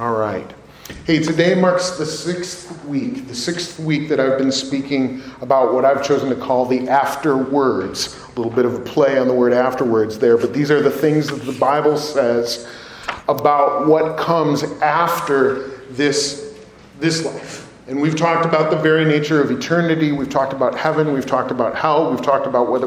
All right. Hey, today marks the sixth week, the sixth week that I've been speaking about what I've chosen to call the afterwords. A little bit of a play on the word afterwards there, but these are the things that the Bible says about what comes after this, this life. And we've talked about the very nature of eternity. We've talked about heaven. We've talked about hell. We've talked about what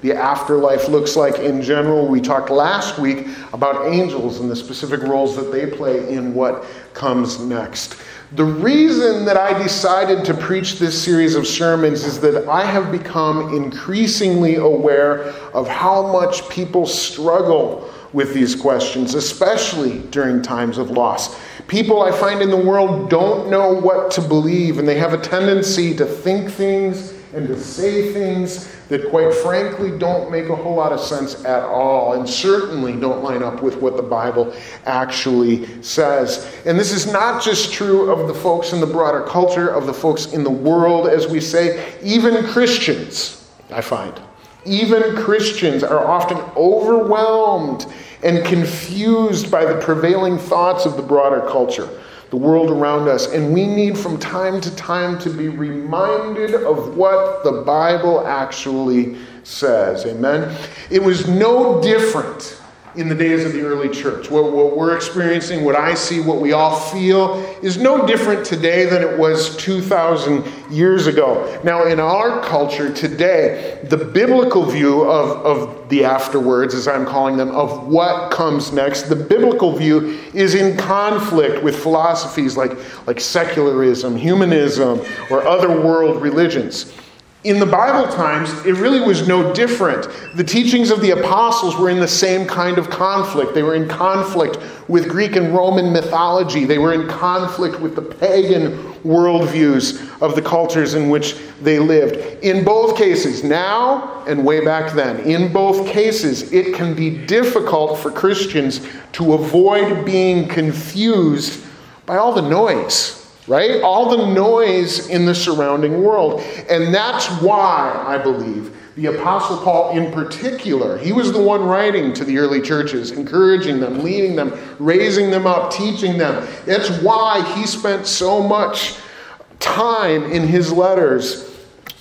the afterlife looks like in general. We talked last week about angels and the specific roles that they play in what comes next. The reason that I decided to preach this series of sermons is that I have become increasingly aware of how much people struggle with these questions, especially during times of loss. People I find in the world don't know what to believe, and they have a tendency to think things and to say things that, quite frankly, don't make a whole lot of sense at all, and certainly don't line up with what the Bible actually says. And this is not just true of the folks in the broader culture, of the folks in the world, as we say, even Christians, I find. Even Christians are often overwhelmed and confused by the prevailing thoughts of the broader culture, the world around us. And we need from time to time to be reminded of what the Bible actually says. Amen? It was no different in the days of the early church. What, what, we're experiencing, what I see, what we all feel, is no different today than it was 2,000 years ago. Now, in our culture today, the biblical view of, of the afterwards, as I'm calling them, of what comes next, the biblical view is in conflict with philosophies like, like secularism, humanism, or other world religions. In the Bible times, it really was no different. The teachings of the apostles were in the same kind of conflict. They were in conflict with Greek and Roman mythology, they were in conflict with the pagan worldviews of the cultures in which they lived. In both cases, now and way back then, in both cases, it can be difficult for Christians to avoid being confused by all the noise right? All the noise in the surrounding world. And that's why I believe the Apostle Paul, in particular, he was the one writing to the early churches, encouraging them, leading them, raising them up, teaching them. That's why he spent so much time in his letters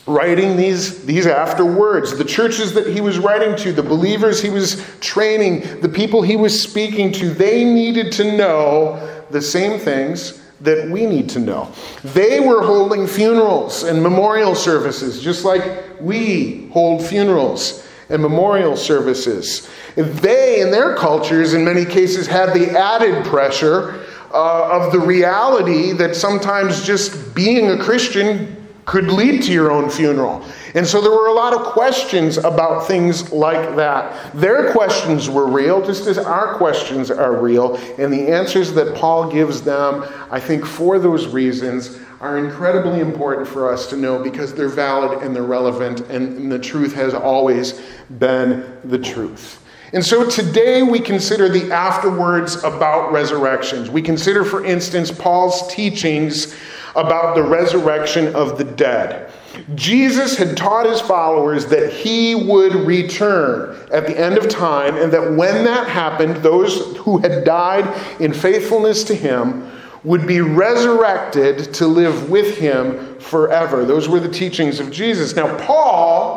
writing these, these afterwords. The churches that he was writing to, the believers he was training, the people he was speaking to, they needed to know the same things that we need to know. They were holding funerals and memorial services, just like we hold funerals and memorial services. They, in their cultures, in many cases, had the added pressure uh, of the reality that sometimes just being a Christian could lead to your own funeral. And so there were a lot of questions about things like that. Their questions were real, just as our questions are real. And the answers that Paul gives them, I think, for those reasons, are incredibly important for us to know because they're valid and they're relevant, and the truth has always been the truth. And so today we consider the afterwords about resurrections. We consider, for instance, Paul's teachings about the resurrection of the dead. Jesus had taught his followers that he would return at the end of time, and that when that happened, those who had died in faithfulness to him would be resurrected to live with him forever. Those were the teachings of Jesus. Now, Paul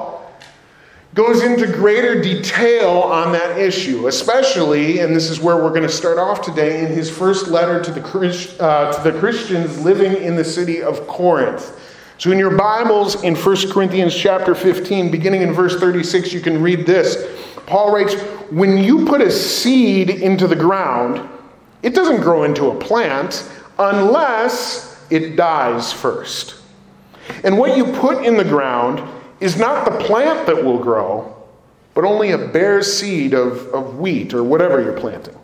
goes into greater detail on that issue, especially, and this is where we're going to start off today, in his first letter to the, uh, to the Christians living in the city of Corinth. So in your Bibles, in 1 Corinthians chapter 15, beginning in verse 36, you can read this. Paul writes, When you put a seed into the ground, it doesn't grow into a plant unless it dies first. And what you put in the ground is not the plant that will grow, but only a bare seed of, of wheat or whatever you're planting.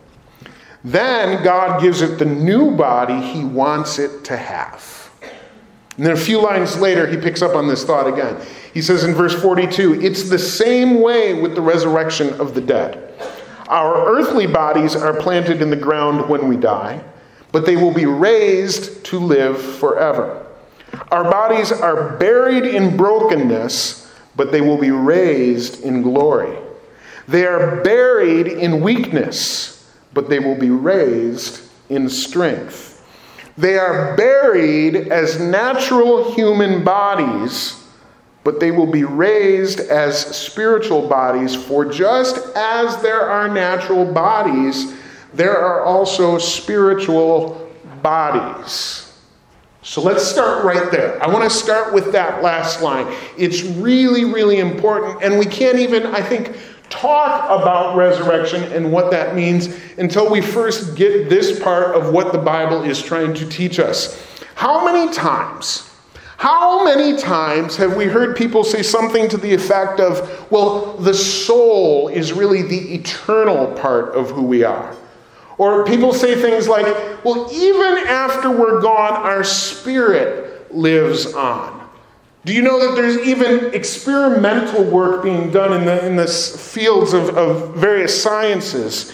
Then God gives it the new body he wants it to have. And then a few lines later, he picks up on this thought again. He says in verse 42 It's the same way with the resurrection of the dead. Our earthly bodies are planted in the ground when we die, but they will be raised to live forever. Our bodies are buried in brokenness, but they will be raised in glory. They are buried in weakness, but they will be raised in strength. They are buried as natural human bodies, but they will be raised as spiritual bodies. For just as there are natural bodies, there are also spiritual bodies. So let's start right there. I want to start with that last line. It's really, really important, and we can't even, I think, talk about resurrection and what that means until we first get this part of what the Bible is trying to teach us. How many times, how many times have we heard people say something to the effect of, well, the soul is really the eternal part of who we are? Or people say things like, well, even after we're gone, our spirit lives on. Do you know that there's even experimental work being done in the, in the fields of, of various sciences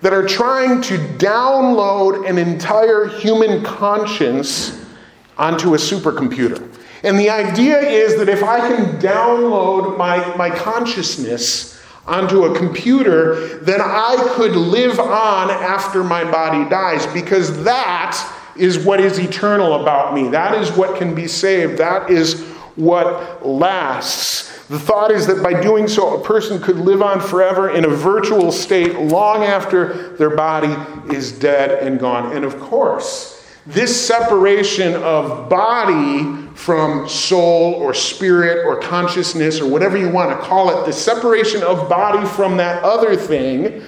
that are trying to download an entire human conscience onto a supercomputer? And the idea is that if I can download my, my consciousness onto a computer, then I could live on after my body dies because that is what is eternal about me. That is what can be saved. That is what lasts. The thought is that by doing so, a person could live on forever in a virtual state long after their body is dead and gone. And of course, this separation of body from soul or spirit or consciousness or whatever you want to call it, the separation of body from that other thing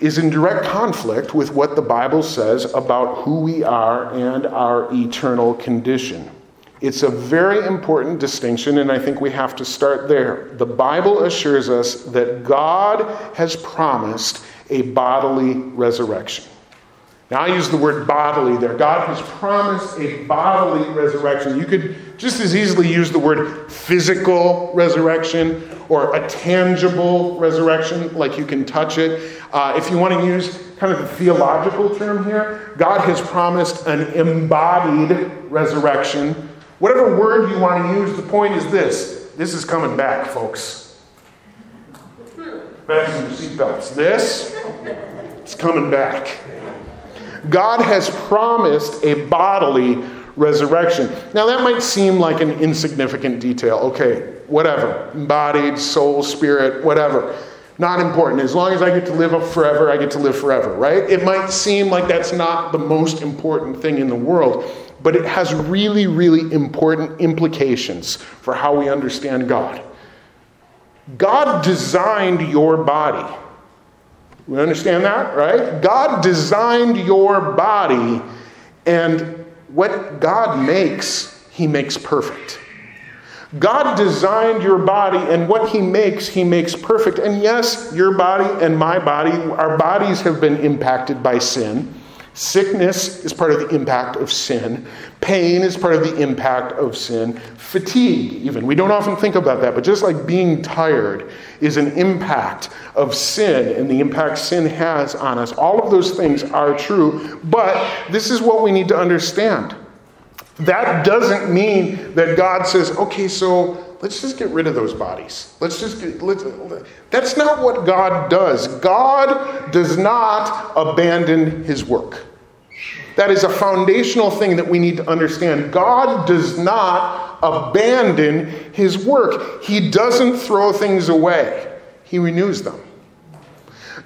is in direct conflict with what the Bible says about who we are and our eternal condition. It's a very important distinction, and I think we have to start there. The Bible assures us that God has promised a bodily resurrection. Now, I use the word bodily there. God has promised a bodily resurrection. You could just as easily use the word physical resurrection or a tangible resurrection, like you can touch it. Uh, if you want to use kind of the theological term here, God has promised an embodied resurrection Whatever word you want to use, the point is this this is coming back, folks. Fasten your seatbelts. This, it's coming back. God has promised a bodily resurrection. Now, that might seem like an insignificant detail. Okay, whatever. Embodied, soul, spirit, whatever. Not important. As long as I get to live forever, I get to live forever, right? It might seem like that's not the most important thing in the world but it has really, really important implications for how we understand God. God designed your body. We understand that, right? God designed your body, and what God makes, He makes perfect. God designed your body, and what He makes, He makes perfect. And yes, your body and my body, our bodies have been impacted by sin. Sickness is part of the impact of sin. Pain is part of the impact of sin. Fatigue, even. We don't often think about that, but just like being tired is an impact of sin and the impact sin has on us. All of those things are true, but this is what we need to understand. That doesn't mean that God says, okay, so let's just get rid of those bodies. Let's just get, let's, that's not what God does. God does not abandon his work. That is a foundational thing that we need to understand. God does not abandon his work, he doesn't throw things away, he renews them.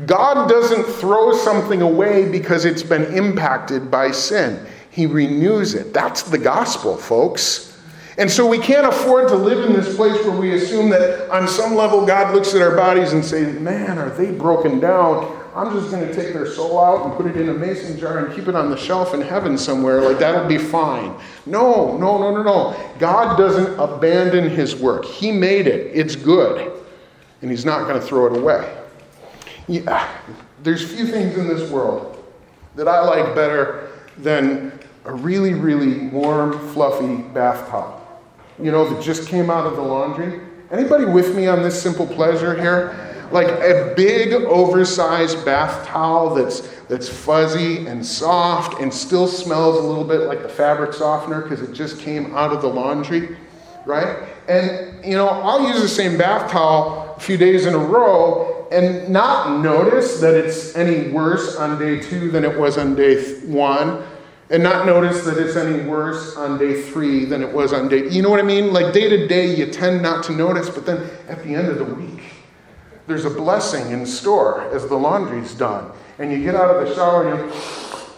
God doesn't throw something away because it's been impacted by sin. He renews it. That's the gospel, folks. And so we can't afford to live in this place where we assume that on some level God looks at our bodies and says, Man, are they broken down? I'm just going to take their soul out and put it in a mason jar and keep it on the shelf in heaven somewhere. Like that'll be fine. No, no, no, no, no. God doesn't abandon his work. He made it, it's good. And he's not going to throw it away. Yeah, there's few things in this world that I like better than a really, really warm, fluffy bath towel you know, that just came out of the laundry? Anybody with me on this simple pleasure here? Like a big oversized bath towel that's that's fuzzy and soft and still smells a little bit like the fabric softener because it just came out of the laundry, right? And you know, I'll use the same bath towel a few days in a row and not notice that it's any worse on day two than it was on day one, and not notice that it's any worse on day three than it was on day. You know what I mean? Like day to day, you tend not to notice, but then at the end of the week, there's a blessing in store as the laundry's done, and you get out of the shower and you,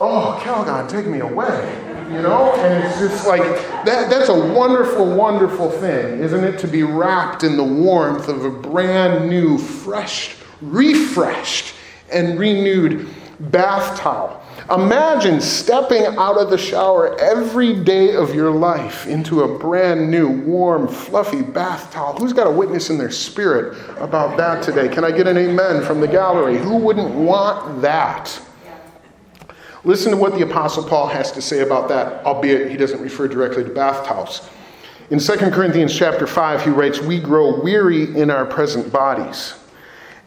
oh, Calgon, take me away. You know, and it's just like that. That's a wonderful, wonderful thing, isn't it? To be wrapped in the warmth of a brand new, fresh refreshed and renewed bath towel. Imagine stepping out of the shower every day of your life into a brand new, warm, fluffy bath towel. Who's got a witness in their spirit about that today? Can I get an amen from the gallery? Who wouldn't want that? Listen to what the Apostle Paul has to say about that, albeit he doesn't refer directly to bath towels. In 2 Corinthians chapter 5, he writes, We grow weary in our present bodies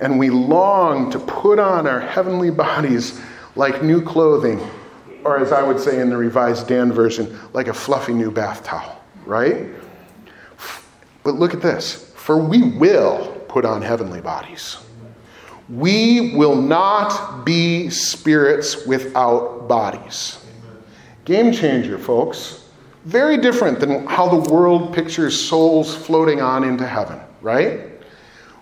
and we long to put on our heavenly bodies like new clothing, or as I would say in the Revised Dan version, like a fluffy new bath towel, right? But look at this for we will put on heavenly bodies. We will not be spirits without bodies. Game changer, folks. Very different than how the world pictures souls floating on into heaven, right?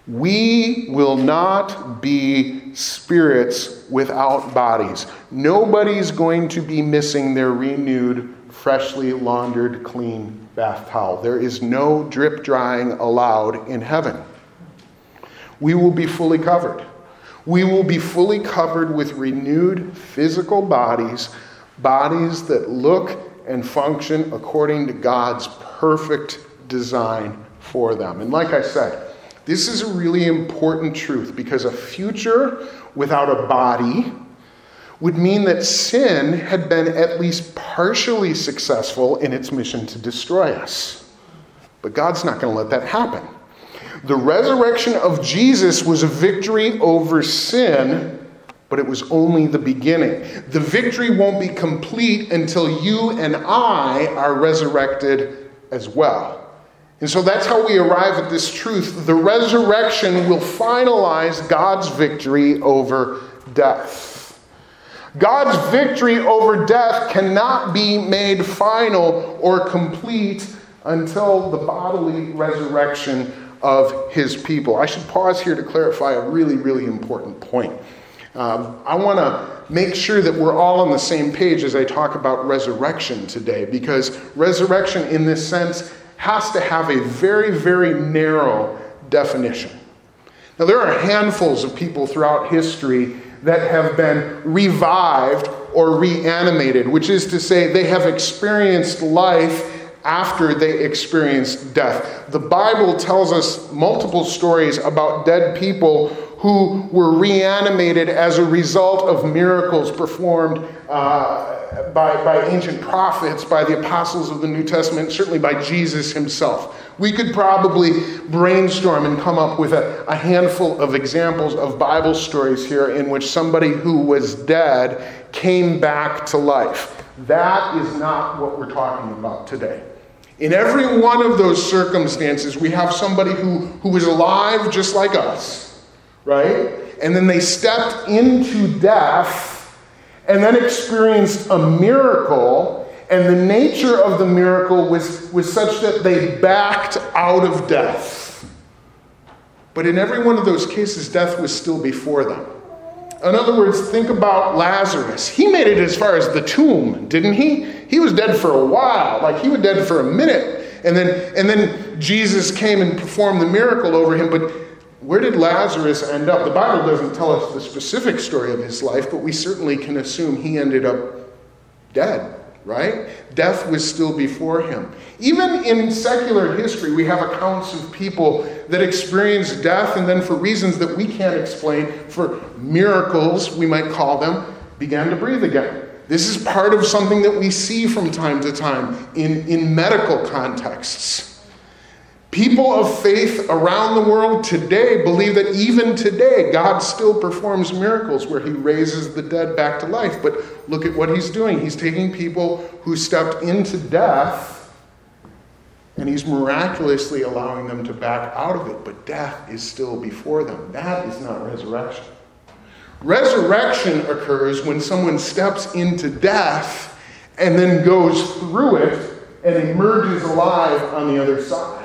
We will not be spirits without bodies. Nobody's going to be missing their renewed, freshly laundered, clean bath towel. There is no drip drying allowed in heaven. We will be fully covered. We will be fully covered with renewed physical bodies, bodies that look and function according to God's perfect design for them. And like I said, this is a really important truth because a future without a body would mean that sin had been at least partially successful in its mission to destroy us. But God's not going to let that happen. The resurrection of Jesus was a victory over sin, but it was only the beginning. The victory won't be complete until you and I are resurrected as well. And so that's how we arrive at this truth. The resurrection will finalize God's victory over death. God's victory over death cannot be made final or complete until the bodily resurrection of his people. I should pause here to clarify a really, really important point. Um, I want to make sure that we're all on the same page as I talk about resurrection today, because resurrection, in this sense, has to have a very, very narrow definition. Now, there are handfuls of people throughout history that have been revived or reanimated, which is to say, they have experienced life after they experienced death. The Bible tells us multiple stories about dead people who were reanimated as a result of miracles performed uh, by, by ancient prophets, by the apostles of the New Testament, certainly by Jesus himself. We could probably brainstorm and come up with a, a handful of examples of Bible stories here in which somebody who was dead came back to life. That is not what we're talking about today. In every one of those circumstances, we have somebody who, who was alive just like us, right? And then they stepped into death and then experienced a miracle, and the nature of the miracle was, was such that they backed out of death. But in every one of those cases, death was still before them. In other words, think about Lazarus. He made it as far as the tomb, didn't he? He was dead for a while, like he was dead for a minute. And then, and then Jesus came and performed the miracle over him, but where did Lazarus end up? The Bible doesn't tell us the specific story of his life, but we certainly can assume he ended up dead, right? Death was still before him. Even in secular history, we have accounts of people that experienced death and then, for reasons that we can't explain, for miracles, we might call them, began to breathe again. This is part of something that we see from time to time in, in medical contexts. People of faith around the world today believe that even today God still performs miracles where he raises the dead back to life. But look at what he's doing. He's taking people who stepped into death and he's miraculously allowing them to back out of it, but death is still before them. That is not resurrection. Resurrection occurs when someone steps into death and then goes through it and emerges alive on the other side.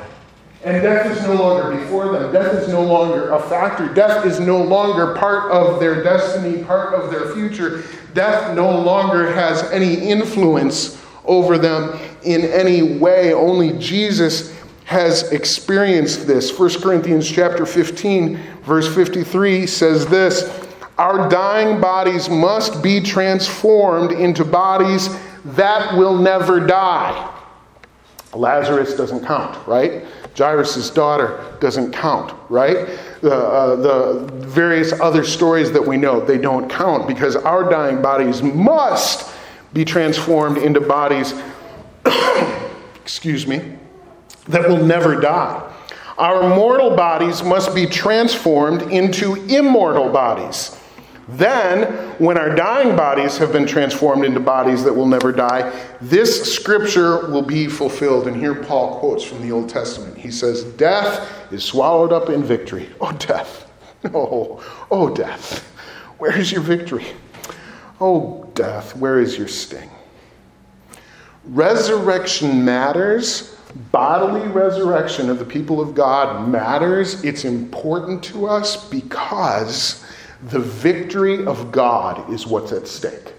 And death is no longer before them. Death is no longer a factor. Death is no longer part of their destiny, part of their future. Death no longer has any influence over them in any way. Only Jesus has experienced this. 1 Corinthians chapter 15 verse 53 says this, our dying bodies must be transformed into bodies that will never die. Lazarus doesn't count, right? Jairus' daughter doesn't count, right? The, uh, the various other stories that we know, they don't count because our dying bodies must be transformed into bodies, excuse me, that will never die. Our mortal bodies must be transformed into immortal bodies. Then, when our dying bodies have been transformed into bodies that will never die, this scripture will be fulfilled. And here Paul quotes from the Old Testament. He says, Death is swallowed up in victory. Oh, death. Oh, oh, death. Where is your victory? Oh, death, where is your sting? Resurrection matters. Bodily resurrection of the people of God matters. It's important to us because the victory of God is what's at stake.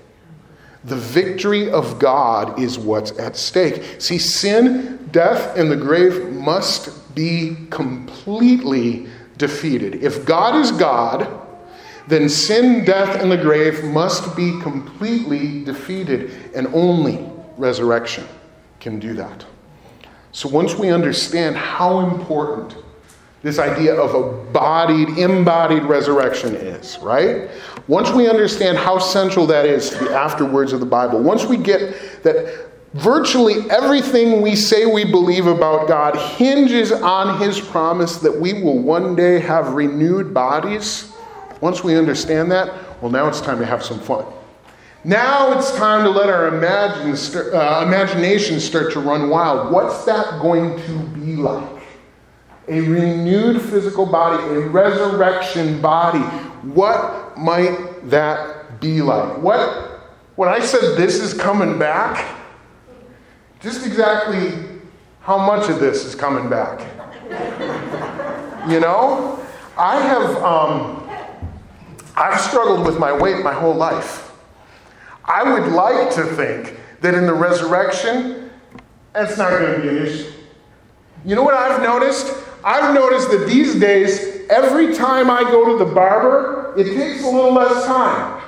The victory of God is what's at stake. See, sin, death, and the grave must be completely defeated. If God is God, then sin, death, and the grave must be completely defeated, and only resurrection can do that. So once we understand how important this idea of a bodied, embodied resurrection is, right? Once we understand how central that is to the afterwords of the Bible, once we get that virtually everything we say we believe about God hinges on his promise that we will one day have renewed bodies, once we understand that, well, now it's time to have some fun. Now it's time to let our imagine, uh, imagination start to run wild. What's that going to be like? A renewed physical body, a resurrection body. What might that be like? What when I said this is coming back, just exactly how much of this is coming back? you know, I have um, I've struggled with my weight my whole life. I would like to think that in the resurrection, that's not going to be an issue. You know what I've noticed? I've noticed that these days, every time I go to the barber, it takes a little less time.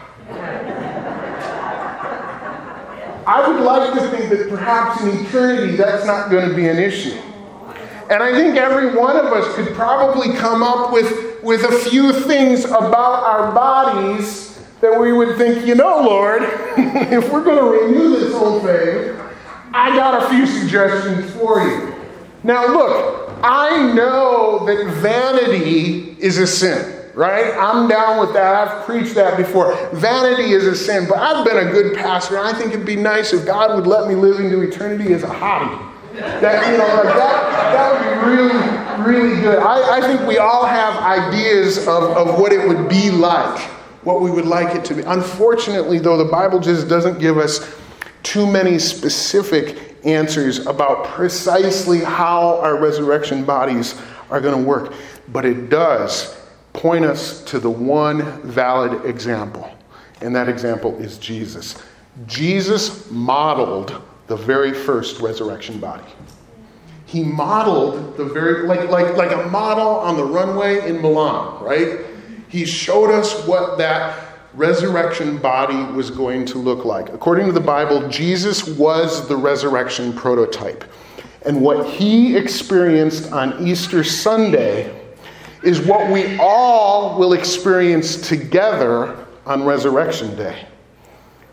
I would like to think that perhaps in eternity that's not going to be an issue. And I think every one of us could probably come up with, with a few things about our bodies that we would think, you know, Lord, if we're going to renew this whole thing, I got a few suggestions for you. Now, look, I know that vanity is a sin, right? I'm down with that. I've preached that before. Vanity is a sin, but I've been a good pastor, I think it'd be nice if God would let me live into eternity as a hobby. That, you know, like that, that would be really, really good. I, I think we all have ideas of, of what it would be like, what we would like it to be. Unfortunately, though, the Bible just doesn't give us too many specific answers about precisely how our resurrection bodies are going to work, but it does point us to the one valid example, and that example is Jesus. Jesus modeled the very first resurrection body. He modeled the very, like, like, like a model on the runway in Milan, right? He showed us what that resurrection body was going to look like. According to the Bible, Jesus was the resurrection prototype. And what he experienced on Easter Sunday is what we all will experience together on Resurrection Day.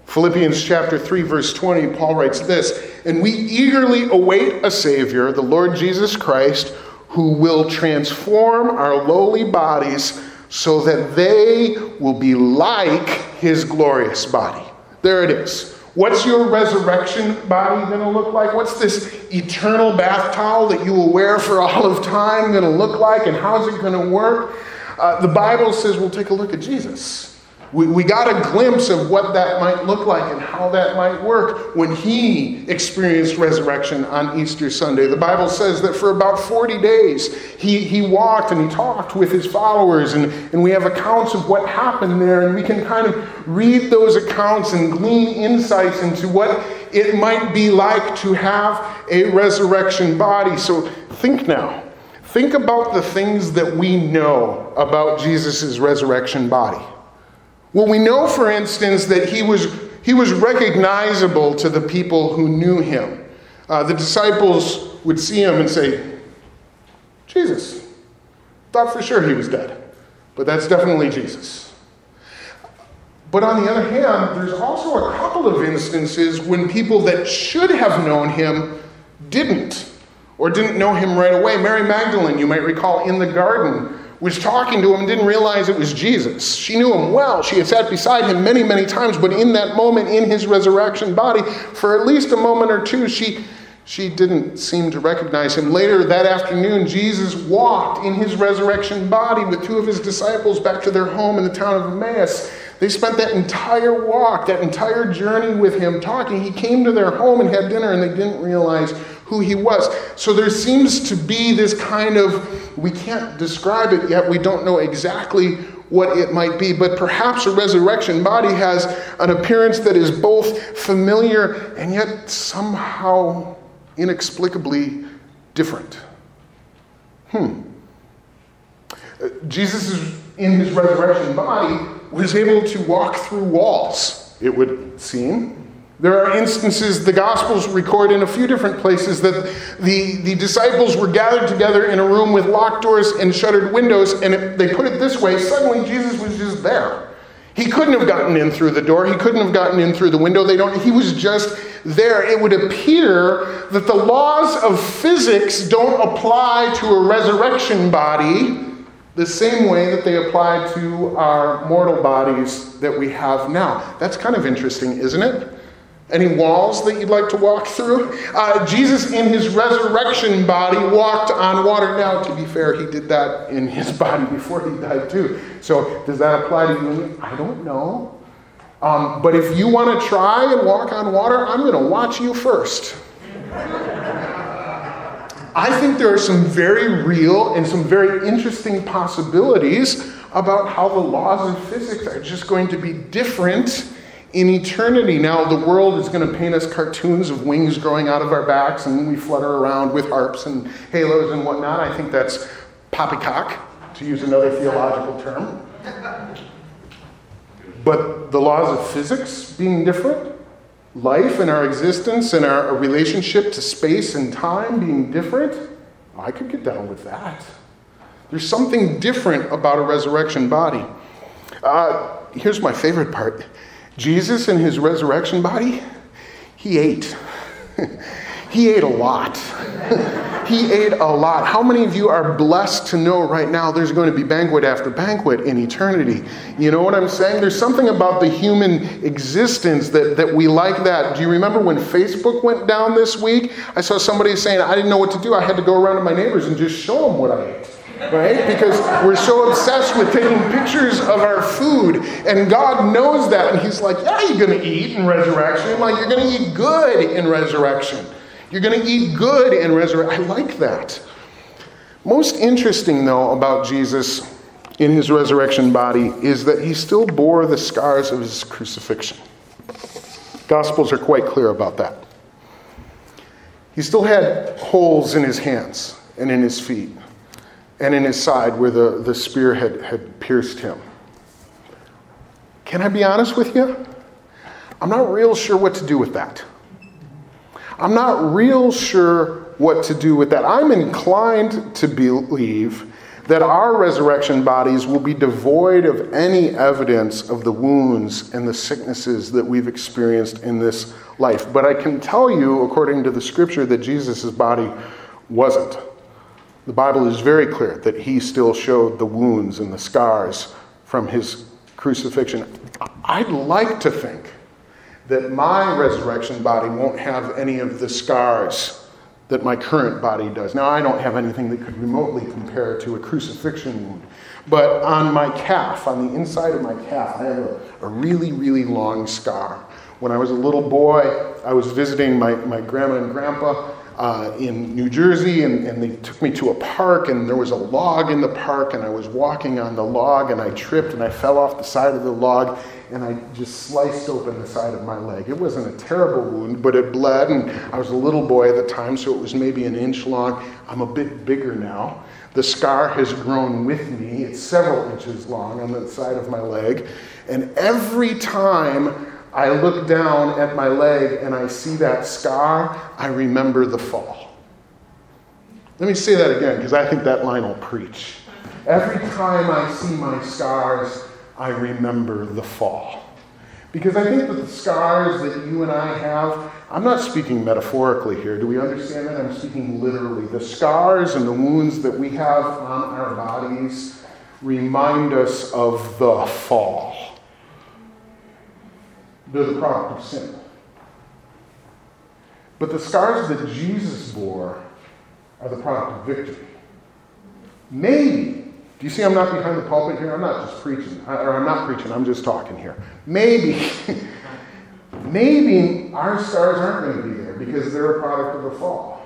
Philippians chapter 3 verse 20 Paul writes this, and we eagerly await a savior, the Lord Jesus Christ, who will transform our lowly bodies so that they will be like his glorious body. There it is. What's your resurrection body going to look like? What's this eternal bath towel that you will wear for all of time going to look like? And how's it going to work? Uh, the Bible says we'll take a look at Jesus. We, we got a glimpse of what that might look like and how that might work when he experienced resurrection on Easter Sunday. The Bible says that for about 40 days he, he walked and he talked with his followers, and, and we have accounts of what happened there, and we can kind of read those accounts and glean insights into what it might be like to have a resurrection body. So think now. Think about the things that we know about Jesus' resurrection body. Well, we know, for instance, that he was, he was recognizable to the people who knew him. Uh, the disciples would see him and say, Jesus. Thought for sure he was dead, but that's definitely Jesus. But on the other hand, there's also a couple of instances when people that should have known him didn't, or didn't know him right away. Mary Magdalene, you might recall, in the garden was talking to him and didn't realize it was Jesus. She knew him well. She had sat beside him many, many times, but in that moment, in his resurrection body, for at least a moment or two, she, she didn't seem to recognize him. Later that afternoon, Jesus walked in his resurrection body with two of his disciples back to their home in the town of Emmaus. They spent that entire walk, that entire journey with him talking. He came to their home and had dinner, and they didn't realize who he was. So there seems to be this kind of, we can't describe it yet, we don't know exactly what it might be, but perhaps a resurrection body has an appearance that is both familiar and yet somehow inexplicably different. Hmm. Jesus is in his resurrection body was able to walk through walls, it would seem. There are instances, the Gospels record in a few different places, that the, the disciples were gathered together in a room with locked doors and shuttered windows, and it, they put it this way suddenly Jesus was just there. He couldn't have gotten in through the door, he couldn't have gotten in through the window. They don't, he was just there. It would appear that the laws of physics don't apply to a resurrection body the same way that they apply to our mortal bodies that we have now. That's kind of interesting, isn't it? Any walls that you'd like to walk through? Uh, Jesus, in his resurrection body, walked on water. Now, to be fair, he did that in his body before he died, too. So, does that apply to you? I don't know. Um, but if you want to try and walk on water, I'm going to watch you first. I think there are some very real and some very interesting possibilities about how the laws of physics are just going to be different in eternity. Now, the world is going to paint us cartoons of wings growing out of our backs and we flutter around with harps and halos and whatnot. I think that's poppycock, to use another theological term. But the laws of physics being different, life and our existence and our relationship to space and time being different, I could get down with that. There's something different about a resurrection body. Uh, here's my favorite part Jesus in his resurrection body, he ate. he ate a lot. he ate a lot. How many of you are blessed to know right now there's going to be banquet after banquet in eternity? You know what I'm saying? There's something about the human existence that, that we like that. Do you remember when Facebook went down this week? I saw somebody saying, I didn't know what to do. I had to go around to my neighbors and just show them what I ate right? Because we're so obsessed with taking pictures of our food, and God knows that, and He's like, Yeah, you're going to eat in resurrection. I'm Like, you're going to eat good in resurrection. You're going to eat good in resurrection. I like that. Most interesting, though, about Jesus in his resurrection body is that he still bore the scars of his crucifixion. Gospels are quite clear about that. He still had holes in his hands and in his feet and in his side where the, the spear had, had pierced him. Can I be honest with you? I'm not real sure what to do with that. I'm not real sure what to do with that. I'm inclined to believe that our resurrection bodies will be devoid of any evidence of the wounds and the sicknesses that we've experienced in this life. But I can tell you, according to the scripture, that Jesus' body wasn't. The Bible is very clear that he still showed the wounds and the scars from his crucifixion. I'd like to think that my resurrection body won't have any of the scars that my current body does. Now, I don't have anything that could remotely compare to a crucifixion wound, but on my calf, on the inside of my calf, I have a, a really, really long scar. When I was a little boy, I was visiting my, my grandma and grandpa uh, in New Jersey, and, and they took me to a park, and there was a log in the park, and I was walking on the log, and I tripped, and I fell off the side of the log, and I just sliced open the side of my leg. It wasn't a terrible wound, but it bled, and I was a little boy at the time, so it was maybe an inch long. I'm a bit bigger now. The scar has grown with me. It's several inches long on the side of my leg. And every time I look down at my leg and I see that scar, I remember the fall. Let me say that again because I think that line will preach. Every time I see my scars, I remember the fall. Because I think that the scars that you and I have, I'm not speaking metaphorically here. Do we understand that? I'm speaking literally. The scars and the wounds that we have on our bodies remind us of the fall. They're the product of sin. But the scars that Jesus bore are the product of victory. Maybe, do you see I'm not behind the pulpit here? I'm not just preaching, or I'm not preaching, I'm just talking here. Maybe, maybe our scars aren't going to be there because they're a product of the fall.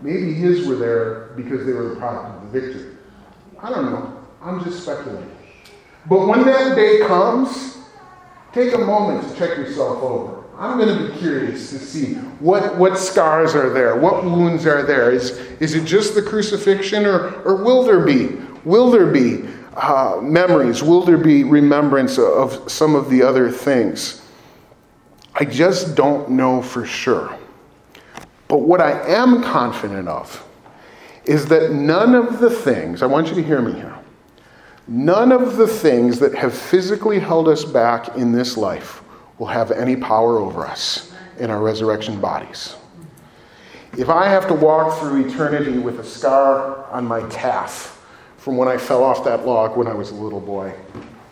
Maybe his were there because they were the product of the victory. I don't know. I'm just speculating. But when that day comes, Take a moment to check yourself over. I'm going to be curious to see what, what scars are there, what wounds are there. Is, is it just the crucifixion, or, or will there be? Will there be uh, memories? Will there be remembrance of some of the other things? I just don't know for sure. But what I am confident of is that none of the things, I want you to hear me here, None of the things that have physically held us back in this life will have any power over us in our resurrection bodies. If I have to walk through eternity with a scar on my calf from when I fell off that log when I was a little boy,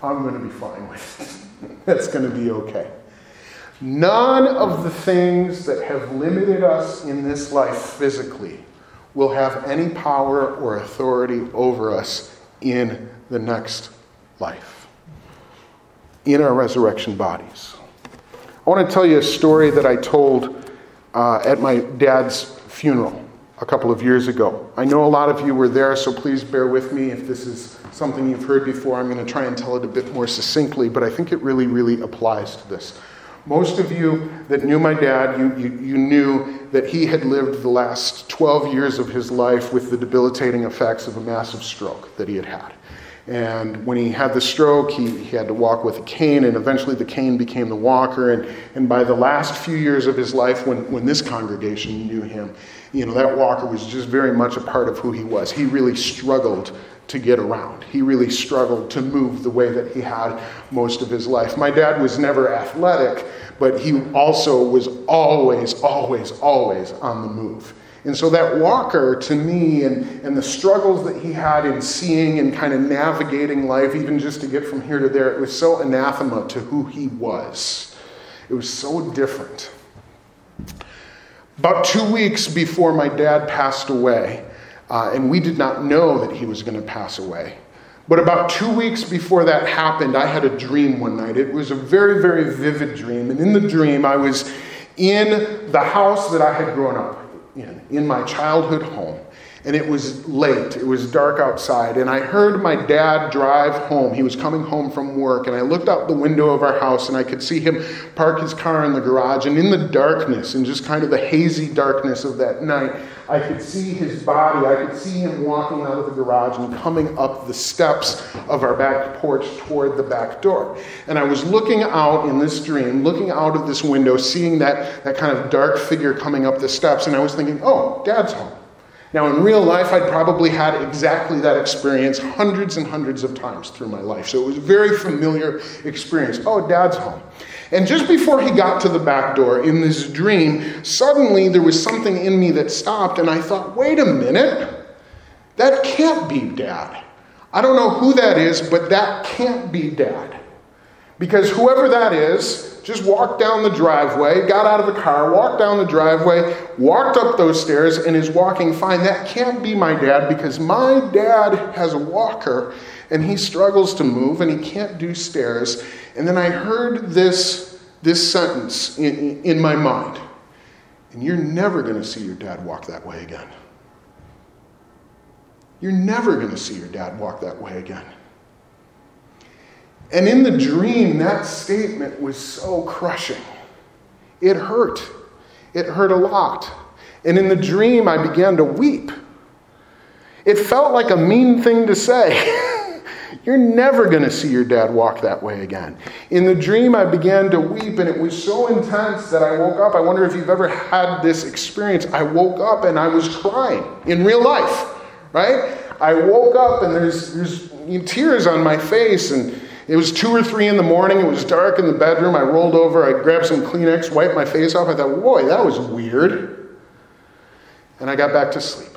I'm going to be fine with it. That's going to be okay. None of the things that have limited us in this life physically will have any power or authority over us in the next life in our resurrection bodies. I want to tell you a story that I told uh, at my dad's funeral a couple of years ago. I know a lot of you were there, so please bear with me if this is something you've heard before. I'm going to try and tell it a bit more succinctly, but I think it really, really applies to this. Most of you that knew my dad, you, you, you, knew that he had lived the last 12 years of his life with the debilitating effects of a massive stroke that he had had. And when he had the stroke, he, he had to walk with a cane, and eventually the cane became the walker. And, and by the last few years of his life, when, when this congregation knew him, you know, that walker was just very much a part of who he was. He really struggled to get around. He really struggled to move the way that he had most of his life. My dad was never athletic, but he also was always, always, always on the move. And so that walker to me and, and the struggles that he had in seeing and kind of navigating life, even just to get from here to there, it was so anathema to who he was. It was so different. About two weeks before my dad passed away, uh, and we did not know that he was going to pass away. But about two weeks before that happened, I had a dream one night. It was a very, very vivid dream. And in the dream, I was in the house that I had grown up in, in my childhood home. And it was late, it was dark outside, and I heard my dad drive home. He was coming home from work, and I looked out the window of our house and I could see him park his car in the garage. And in the darkness, and just kind of the hazy darkness of that night, I could see his body. I could see him walking out of the garage and coming up the steps of our back porch toward the back door. And I was looking out in this dream, looking out of this window, seeing that, that kind of dark figure coming up the steps, and I was thinking, oh, dad's home. Now, in real life, I'd probably had exactly that experience hundreds and hundreds of times through my life. So it was a very familiar experience. Oh, dad's home. And just before he got to the back door in this dream, suddenly there was something in me that stopped, and I thought, wait a minute, that can't be dad. I don't know who that is, but that can't be dad. Because whoever that is just walked down the driveway, got out of the car, walked down the driveway, walked up those stairs, and is walking fine. That can't be my dad because my dad has a walker and he struggles to move and he can't do stairs. And then I heard this, this sentence in, in my mind. And you're never going to see your dad walk that way again. You're never going to see your dad walk that way again. And in the dream, that statement was so crushing. It hurt. It hurt a lot. And in the dream, I began to weep. It felt like a mean thing to say. You're never going to see your dad walk that way again. In the dream, I began to weep, and it was so intense that I woke up. I wonder if you've ever had this experience. I woke up and I was crying in real life, right? I woke up and there's, there's tears on my face, and it was two or three in the morning. It was dark in the bedroom. I rolled over. I grabbed some Kleenex, wiped my face off. I thought, boy, that was weird. And I got back to sleep.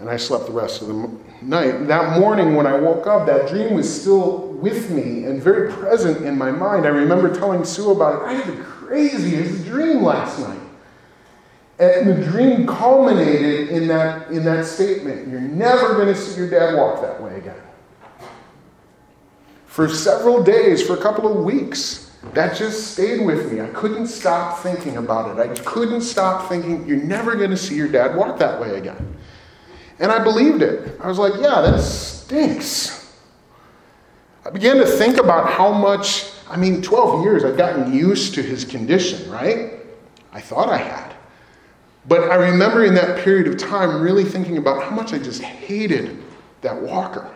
And I slept the rest of the night. That morning, when I woke up, that dream was still with me and very present in my mind. I remember telling Sue about it. I had the craziest dream last night. And the dream culminated in that, in that statement You're never going to see your dad walk that way again for several days, for a couple of weeks. That just stayed with me. I couldn't stop thinking about it. I couldn't stop thinking, you're never going to see your dad walk that way again. And I believed it. I was like, yeah, that stinks. I began to think about how much, I mean, 12 years, I've gotten used to his condition, right? I thought I had. But I remember in that period of time really thinking about how much I just hated that walker.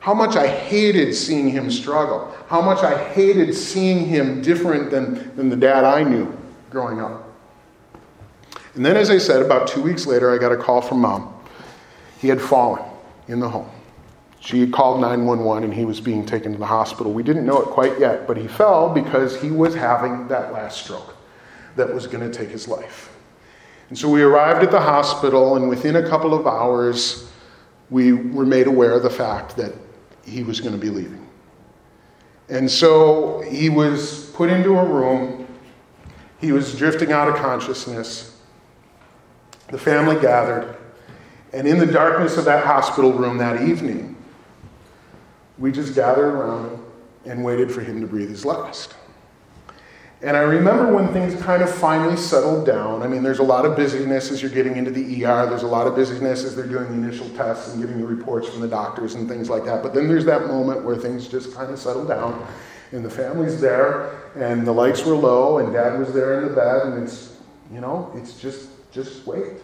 How much I hated seeing him struggle. How much I hated seeing him different than, than the dad I knew growing up. And then, as I said, about two weeks later, I got a call from mom. He had fallen in the home. She had called 911 and he was being taken to the hospital. We didn't know it quite yet, but he fell because he was having that last stroke that was going to take his life. And so we arrived at the hospital, and within a couple of hours, we were made aware of the fact that he was going to be leaving. And so he was put into a room. He was drifting out of consciousness. The family gathered. And in the darkness of that hospital room that evening, we just gathered around and waited for him to breathe his last. And I remember when things kind of finally settled down. I mean, there's a lot of busyness as you're getting into the ER. There's a lot of busyness as they're doing the initial tests and getting the reports from the doctors and things like that. But then there's that moment where things just kind of settle down and the family's there and the lights were low and dad was there in the bed and it's, you know, it's just, just wait.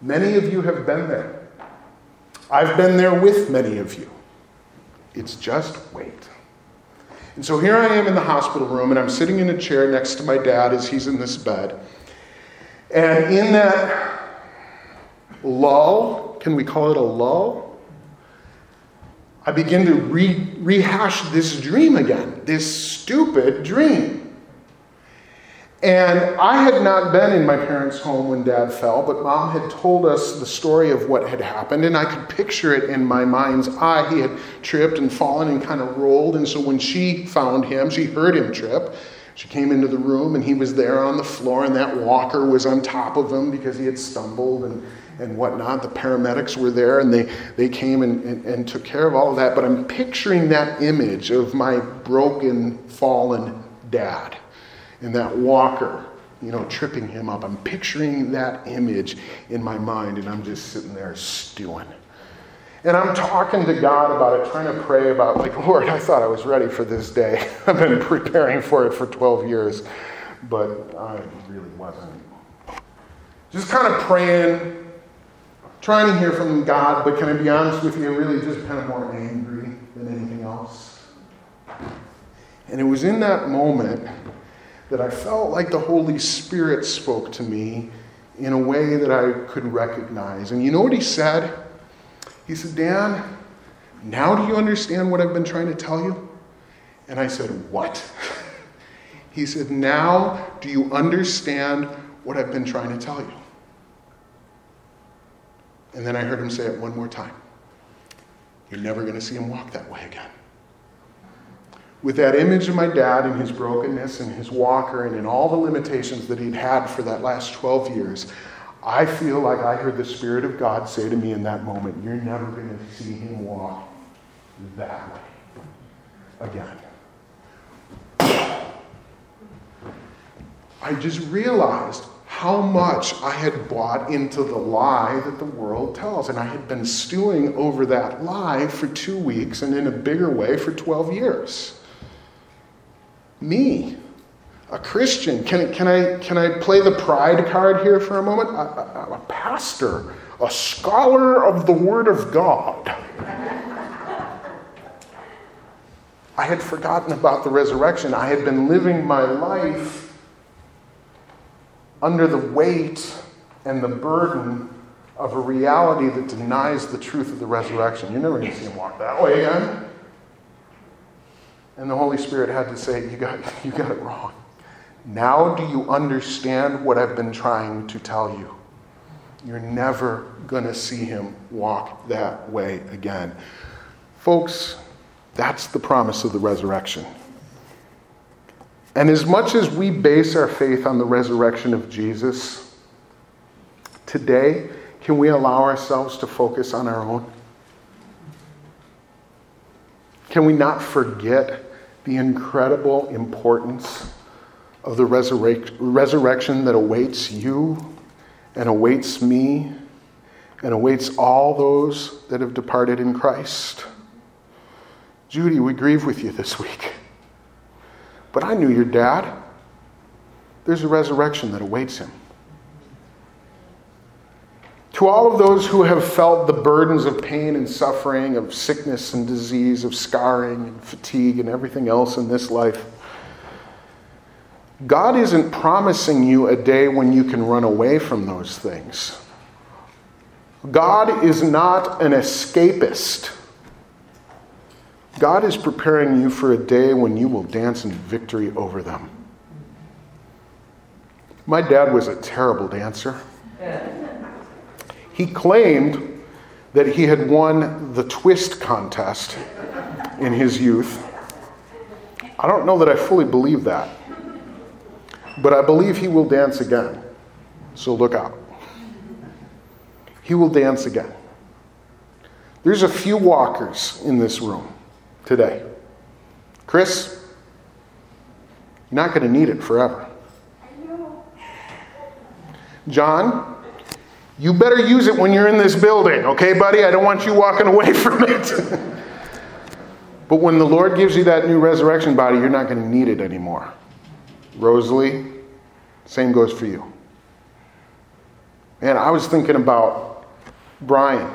Many of you have been there. I've been there with many of you. It's just wait. And so here I am in the hospital room, and I'm sitting in a chair next to my dad as he's in this bed. And in that lull, can we call it a lull? I begin to re- rehash this dream again, this stupid dream. And I had not been in my parents' home when dad fell, but mom had told us the story of what had happened, and I could picture it in my mind's eye. He had tripped and fallen and kind of rolled, and so when she found him, she heard him trip. She came into the room, and he was there on the floor, and that walker was on top of him because he had stumbled and, and whatnot. The paramedics were there, and they, they came and, and, and took care of all of that. But I'm picturing that image of my broken, fallen dad and that walker, you know, tripping him up. I'm picturing that image in my mind, and I'm just sitting there stewing. And I'm talking to God about it, trying to pray about, like, Lord, I thought I was ready for this day. I've been preparing for it for 12 years, but I really wasn't. Just kind of praying, trying to hear from God, but can I be honest with you, I'm really just kind of more angry than anything else. And it was in that moment that I felt like the Holy Spirit spoke to me in a way that I could recognize. And you know what he said? He said, Dan, now do you understand what I've been trying to tell you? And I said, What? he said, Now do you understand what I've been trying to tell you? And then I heard him say it one more time. You're never going to see him walk that way again. With that image of my dad and his brokenness and his walker and in all the limitations that he'd had for that last 12 years, I feel like I heard the Spirit of God say to me in that moment, You're never going to see him walk that way again. I just realized how much I had bought into the lie that the world tells. And I had been stewing over that lie for two weeks and in a bigger way for 12 years. Me, a Christian, can, can, I, can I play the pride card here for a moment? A, a, a pastor, a scholar of the Word of God. I had forgotten about the resurrection. I had been living my life under the weight and the burden of a reality that denies the truth of the resurrection. You're never going to see him walk that way again. And the Holy Spirit had to say, You got, you got it wrong. Now do you understand what I've been trying to tell you? You're never going to see him walk that way again. Folks, that's the promise of the resurrection. And as much as we base our faith on the resurrection of Jesus, today, can we allow ourselves to focus on our own? Can we not forget the incredible importance of the resurrect- resurrection that awaits you and awaits me and awaits all those that have departed in Christ? Judy, we grieve with you this week. But I knew your dad. There's a resurrection that awaits him. To all of those who have felt the burdens of pain and suffering, of sickness and disease, of scarring and fatigue and everything else in this life, God isn't promising you a day when you can run away from those things. God is not an escapist. God is preparing you for a day when you will dance in victory over them. My dad was a terrible dancer. He claimed that he had won the twist contest in his youth. I don't know that I fully believe that, but I believe he will dance again. So look out. He will dance again. There's a few walkers in this room today. Chris, you're not going to need it forever. John, you better use it when you're in this building, okay, buddy? I don't want you walking away from it. but when the Lord gives you that new resurrection body, you're not going to need it anymore. Rosalie, same goes for you. Man, I was thinking about Brian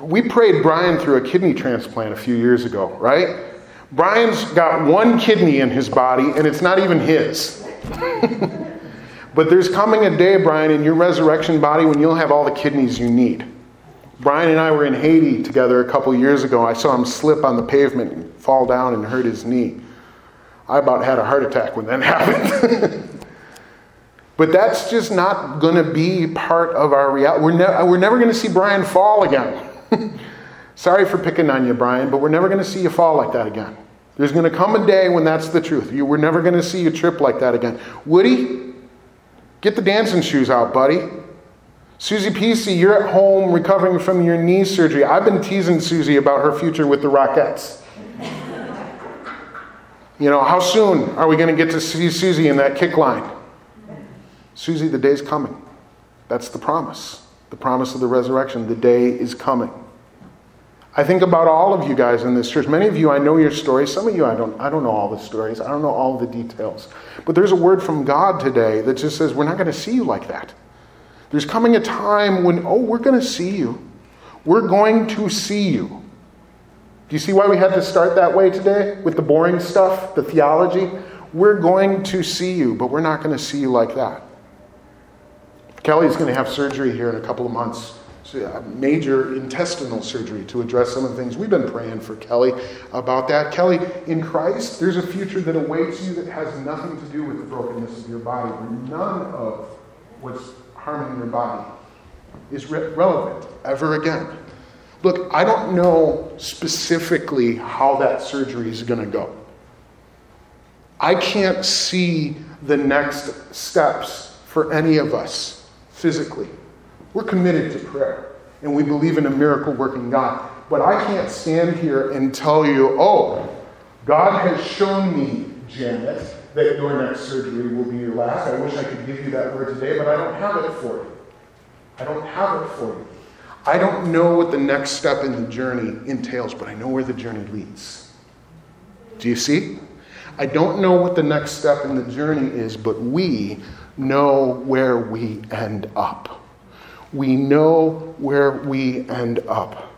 we prayed Brian through a kidney transplant a few years ago, right? Brian's got one kidney in his body, and it's not even his. but there's coming a day, Brian, in your resurrection body when you'll have all the kidneys you need. Brian and I were in Haiti together a couple years ago. I saw him slip on the pavement and fall down and hurt his knee. I about had a heart attack when that happened. but that's just not going to be part of our reality. We're, ne- we're never going to see Brian fall again. Sorry for picking on you, Brian, but we're never going to see you fall like that again. There's going to come a day when that's the truth. You, we're never going to see you trip like that again. Woody, get the dancing shoes out, buddy. Susie PC, you're at home recovering from your knee surgery. I've been teasing Susie about her future with the Rockettes. You know, how soon are we going to get to see Susie in that kick line? Susie, the day's coming. That's the promise the promise of the resurrection. The day is coming. I think about all of you guys in this church. Many of you, I know your stories. Some of you, I don't, I don't know all the stories. I don't know all the details. But there's a word from God today that just says, we're not going to see you like that. There's coming a time when, oh, we're going to see you. We're going to see you. Do you see why we had to start that way today with the boring stuff, the theology? We're going to see you, but we're not going to see you like that. Kelly's going to have surgery here in a couple of months. Major intestinal surgery to address some of the things we've been praying for Kelly about that. Kelly, in Christ, there's a future that awaits you that has nothing to do with the brokenness of your body. None of what's harming your body is re- relevant ever again. Look, I don't know specifically how that surgery is going to go. I can't see the next steps for any of us physically. We're committed to prayer and we believe in a miracle working God. But I can't stand here and tell you, oh, God has shown me, Janet, that your next surgery will be your last. I wish I could give you that word today, but I don't have it for you. I don't have it for you. I don't know what the next step in the journey entails, but I know where the journey leads. Do you see? I don't know what the next step in the journey is, but we know where we end up. We know where we end up.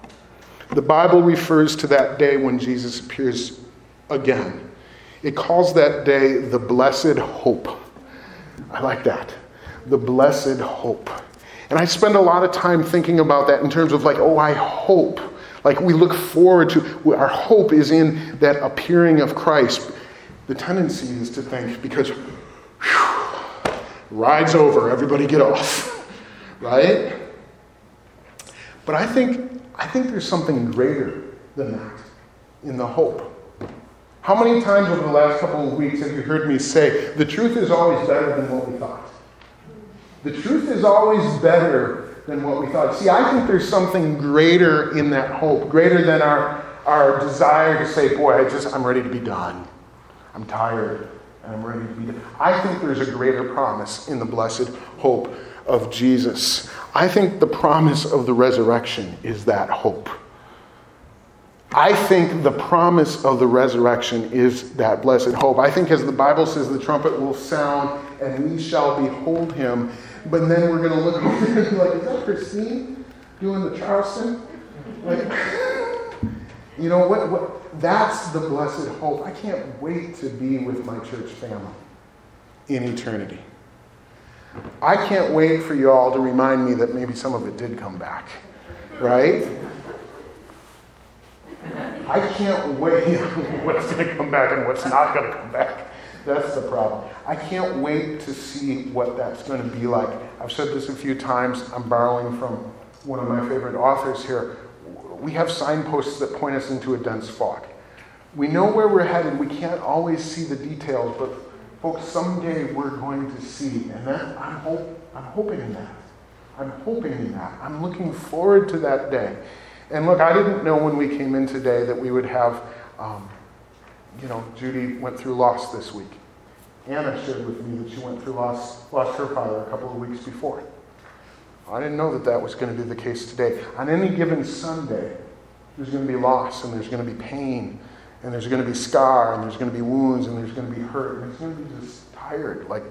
The Bible refers to that day when Jesus appears again. It calls that day the blessed hope. I like that. The blessed hope. And I spend a lot of time thinking about that in terms of like, oh, I hope. Like we look forward to, our hope is in that appearing of Christ. The tendency is to think, because whew, ride's over, everybody get off, right? But I think, I think there's something greater than that in the hope. How many times over the last couple of weeks have you heard me say, the truth is always better than what we thought? The truth is always better than what we thought. See, I think there's something greater in that hope, greater than our, our desire to say, boy, I just, I'm ready to be done. I'm tired and I'm ready to be done. I think there's a greater promise in the blessed hope of Jesus. I think the promise of the resurrection is that hope. I think the promise of the resurrection is that blessed hope. I think, as the Bible says, the trumpet will sound and we shall behold him but then we're going to look over and be like, is that Christine doing the Charleston? Like, you know what, what? That's the blessed hope. I can't wait to be with my church family in eternity. I can't wait for you all to remind me that maybe some of it did come back, right? I can't wait what's going to come back and what's not going to come back. That's the problem. I can't wait to see what that's going to be like. I've said this a few times. I'm borrowing from one of my favorite authors here. We have signposts that point us into a dense fog. We know where we're headed. We can't always see the details, but folks, someday we're going to see. And that, I'm, hope, I'm hoping in that. I'm hoping in that. I'm looking forward to that day. And look, I didn't know when we came in today that we would have, um, you know, Judy went through loss this week. Anna shared with me that she went through loss, lost her father a couple of weeks before. I didn't know that that was going to be the case today. On any given Sunday, there's going to be loss and there's going to be pain and there's going to be scar and there's going to be wounds and there's going to be hurt and it's going to be just tired. Like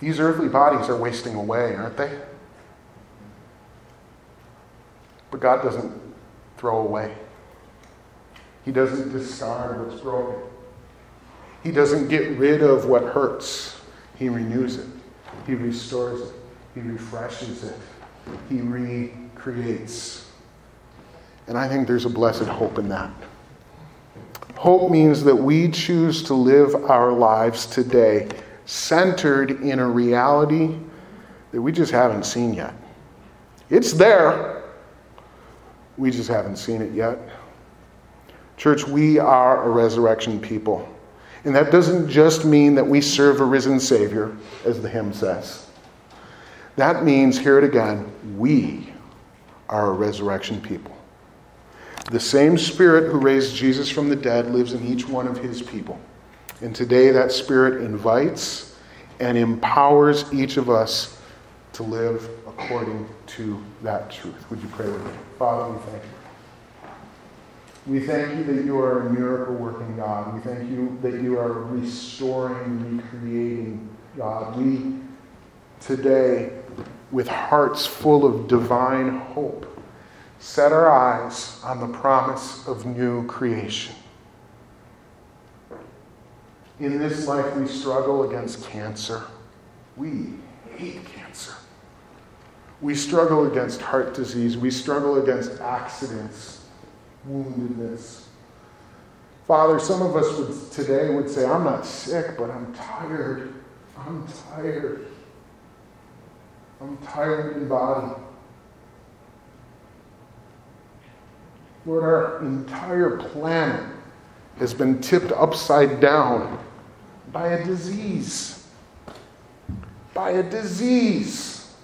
these earthly bodies are wasting away, aren't they? But God doesn't throw away. He doesn't discard what's broken. He doesn't get rid of what hurts, He renews it, He restores it, He refreshes it, He recreates. And I think there's a blessed hope in that. Hope means that we choose to live our lives today centered in a reality that we just haven't seen yet. It's there, we just haven't seen it yet. Church, we are a resurrection people. And that doesn't just mean that we serve a risen Savior, as the hymn says. That means, hear it again, we are a resurrection people. The same Spirit who raised Jesus from the dead lives in each one of his people. And today, that Spirit invites and empowers each of us to live according to that truth. Would you pray with me? Father, we thank you. We thank you that you are a miracle working God. We thank you that you are restoring, recreating God. We today, with hearts full of divine hope, set our eyes on the promise of new creation. In this life, we struggle against cancer. We hate cancer. We struggle against heart disease. We struggle against accidents woundedness. Father, some of us would today would say, I'm not sick, but I'm tired. I'm tired. I'm tired in body. Lord, our entire planet has been tipped upside down by a disease. By a disease.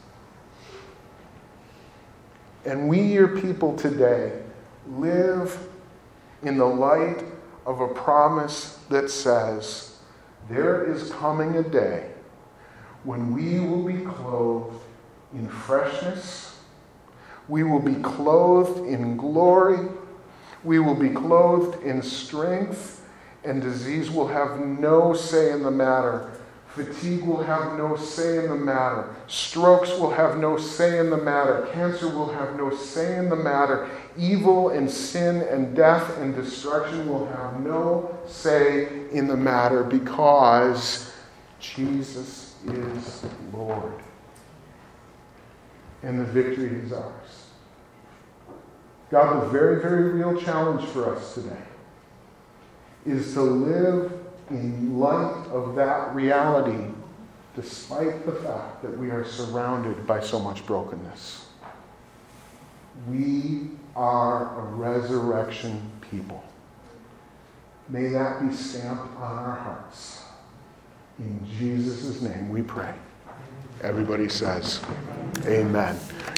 And we, your people today, live in the light of a promise that says, There is coming a day when we will be clothed in freshness, we will be clothed in glory, we will be clothed in strength, and disease will have no say in the matter. Fatigue will have no say in the matter. Strokes will have no say in the matter. Cancer will have no say in the matter. Evil and sin and death and destruction will have no say in the matter because Jesus is Lord. And the victory is ours. God, the very, very real challenge for us today is to live in light of that reality, despite the fact that we are surrounded by so much brokenness. We are a resurrection people. May that be stamped on our hearts. In Jesus' name we pray. Everybody says, Amen.